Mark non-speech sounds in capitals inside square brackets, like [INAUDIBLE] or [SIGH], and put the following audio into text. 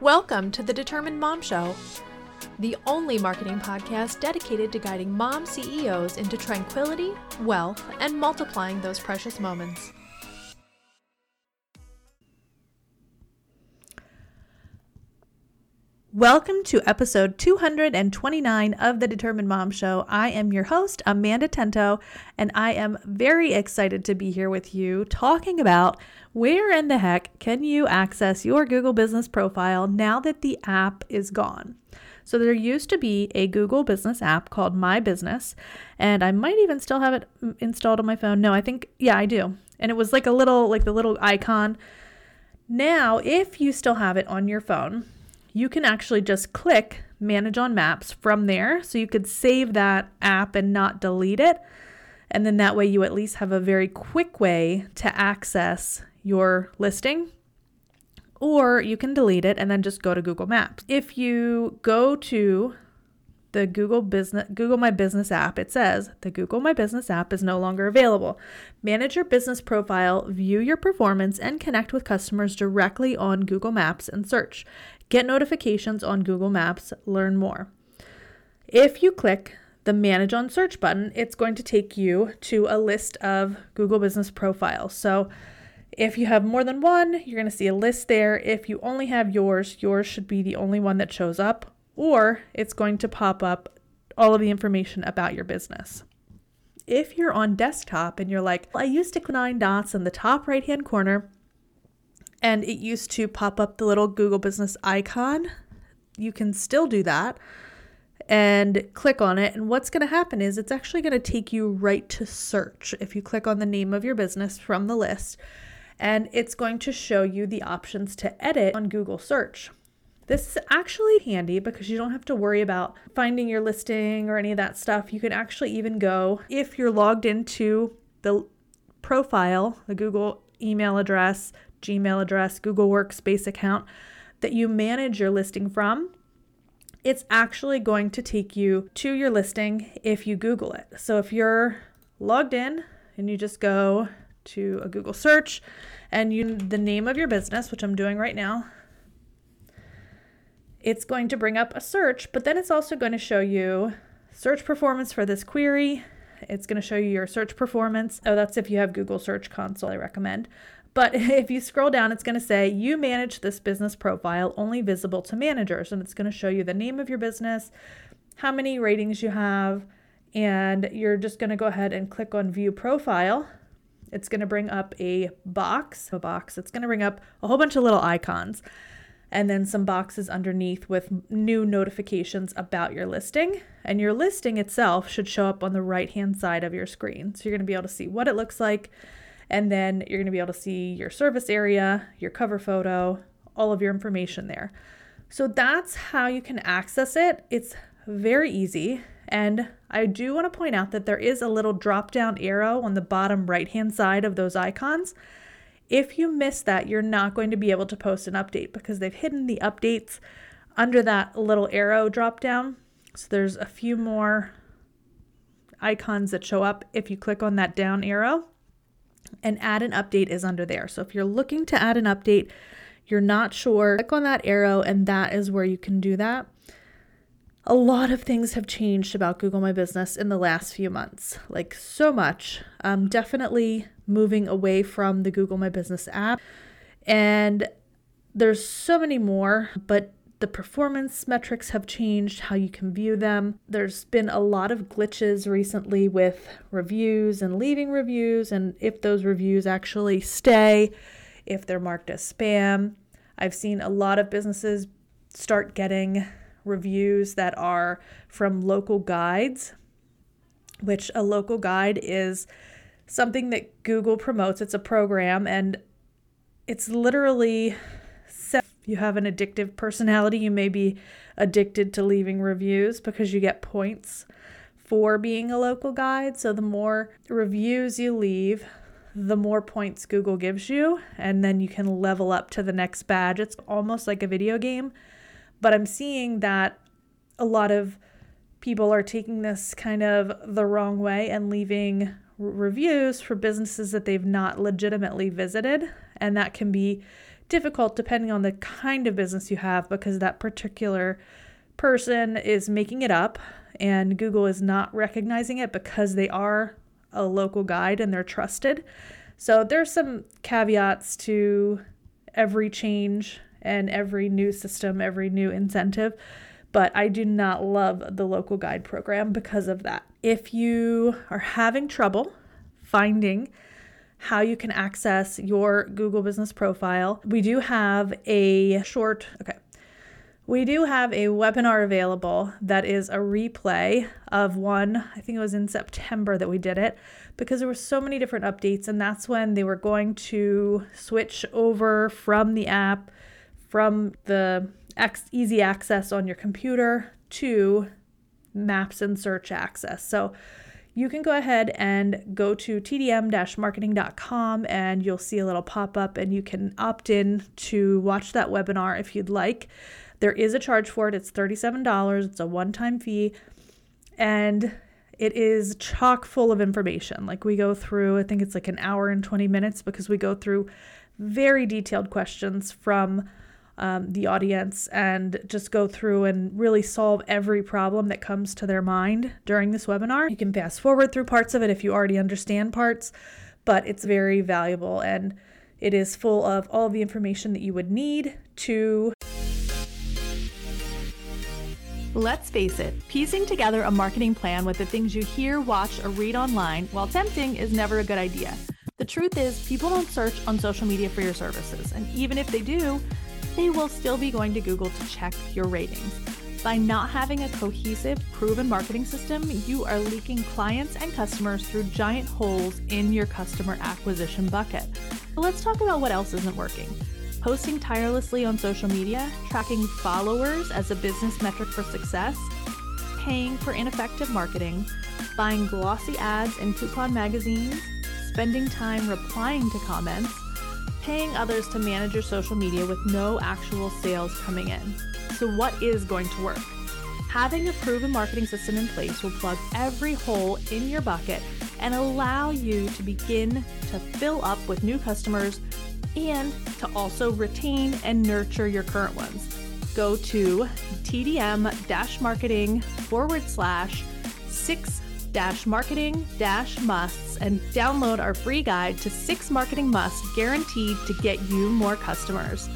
Welcome to the Determined Mom Show, the only marketing podcast dedicated to guiding mom CEOs into tranquility, wealth, and multiplying those precious moments. Welcome to episode 229 of the Determined Mom Show. I am your host, Amanda Tento, and I am very excited to be here with you talking about where in the heck can you access your Google business profile now that the app is gone. So, there used to be a Google business app called My Business, and I might even still have it installed on my phone. No, I think, yeah, I do. And it was like a little, like the little icon. Now, if you still have it on your phone, you can actually just click manage on maps from there. So you could save that app and not delete it. And then that way you at least have a very quick way to access your listing. Or you can delete it and then just go to Google Maps. If you go to the Google Business Google My Business app, it says the Google My Business app is no longer available. Manage your business profile, view your performance, and connect with customers directly on Google Maps and search. Get notifications on Google Maps, learn more. If you click the Manage on Search button, it's going to take you to a list of Google Business profiles. So if you have more than one, you're going to see a list there. If you only have yours, yours should be the only one that shows up, or it's going to pop up all of the information about your business. If you're on desktop and you're like, I used to click nine dots in the top right hand corner and it used to pop up the little Google Business icon. You can still do that and click on it. And what's going to happen is it's actually going to take you right to search if you click on the name of your business from the list. And it's going to show you the options to edit on Google search. This is actually handy because you don't have to worry about finding your listing or any of that stuff. You can actually even go, if you're logged into the profile, the Google email address, Gmail address, Google Workspace account that you manage your listing from, it's actually going to take you to your listing if you Google it. So if you're logged in and you just go to a Google search and you the name of your business, which I'm doing right now, it's going to bring up a search, but then it's also going to show you search performance for this query. It's going to show you your search performance. Oh, that's if you have Google Search Console, I recommend. But [LAUGHS] if you scroll down, it's going to say you manage this business profile only visible to managers. And it's going to show you the name of your business, how many ratings you have, and you're just going to go ahead and click on view profile. It's going to bring up a box, a box. It's going to bring up a whole bunch of little icons and then some boxes underneath with new notifications about your listing. And your listing itself should show up on the right hand side of your screen. So you're going to be able to see what it looks like and then you're going to be able to see your service area, your cover photo, all of your information there. So that's how you can access it. It's very easy. And I do want to point out that there is a little drop down arrow on the bottom right hand side of those icons. If you miss that, you're not going to be able to post an update because they've hidden the updates under that little arrow drop down. So there's a few more icons that show up if you click on that down arrow and add an update is under there. So if you're looking to add an update, you're not sure, click on that arrow and that is where you can do that. A lot of things have changed about Google My Business in the last few months, like so much. Um, definitely moving away from the Google My Business app. And there's so many more, but the performance metrics have changed, how you can view them. There's been a lot of glitches recently with reviews and leaving reviews, and if those reviews actually stay, if they're marked as spam. I've seen a lot of businesses start getting reviews that are from local guides, which a local guide is something that Google promotes. It's a program, and it's literally you have an addictive personality, you may be addicted to leaving reviews because you get points for being a local guide. So the more reviews you leave, the more points Google gives you, and then you can level up to the next badge. It's almost like a video game, but I'm seeing that a lot of people are taking this kind of the wrong way and leaving reviews for businesses that they've not legitimately visited, and that can be difficult depending on the kind of business you have because that particular person is making it up and Google is not recognizing it because they are a local guide and they're trusted. So there's some caveats to every change and every new system, every new incentive, but I do not love the local guide program because of that. If you are having trouble finding how you can access your Google business profile, we do have a short, okay, we do have a webinar available that is a replay of one, I think it was in September that we did it, because there were so many different updates, and that's when they were going to switch over from the app, from the easy access on your computer to maps and search access. So you can go ahead and go to tdm marketing.com and you'll see a little pop up and you can opt in to watch that webinar if you'd like. There is a charge for it. It's $37. It's a one-time fee. And it is chock full of information. Like we go through, I think it's like an hour and 20 minutes because we go through very detailed questions from um, the audience and just go through and really solve every problem that comes to their mind during this webinar. You can fast forward through parts of it if you already understand parts, but it's very valuable and it is full of all of the information that you would need to Let's face it, piecing together a marketing plan with the things you hear, watch, or read online, while tempting, is never a good idea. The truth is, people don't search on social media for your services, and even if they do, they will still be going to Google to check your ratings. By not having a cohesive, proven marketing system, you are leaking clients and customers through giant holes in your customer acquisition bucket. But let's talk about what else isn't working posting tirelessly on social media, tracking followers as a business metric for success, paying for ineffective marketing, buying glossy ads in coupon magazines, spending time replying to comments, paying others to manage your social media with no actual sales coming in. So, what is going to work? Having a proven marketing system in place will plug every hole in your bucket and allow you to begin to fill up with new customers and to also retain and nurture your current ones. Go to tdm marketing forward slash six marketing dash musts and download our free guide to six marketing musts guaranteed to get you more customers.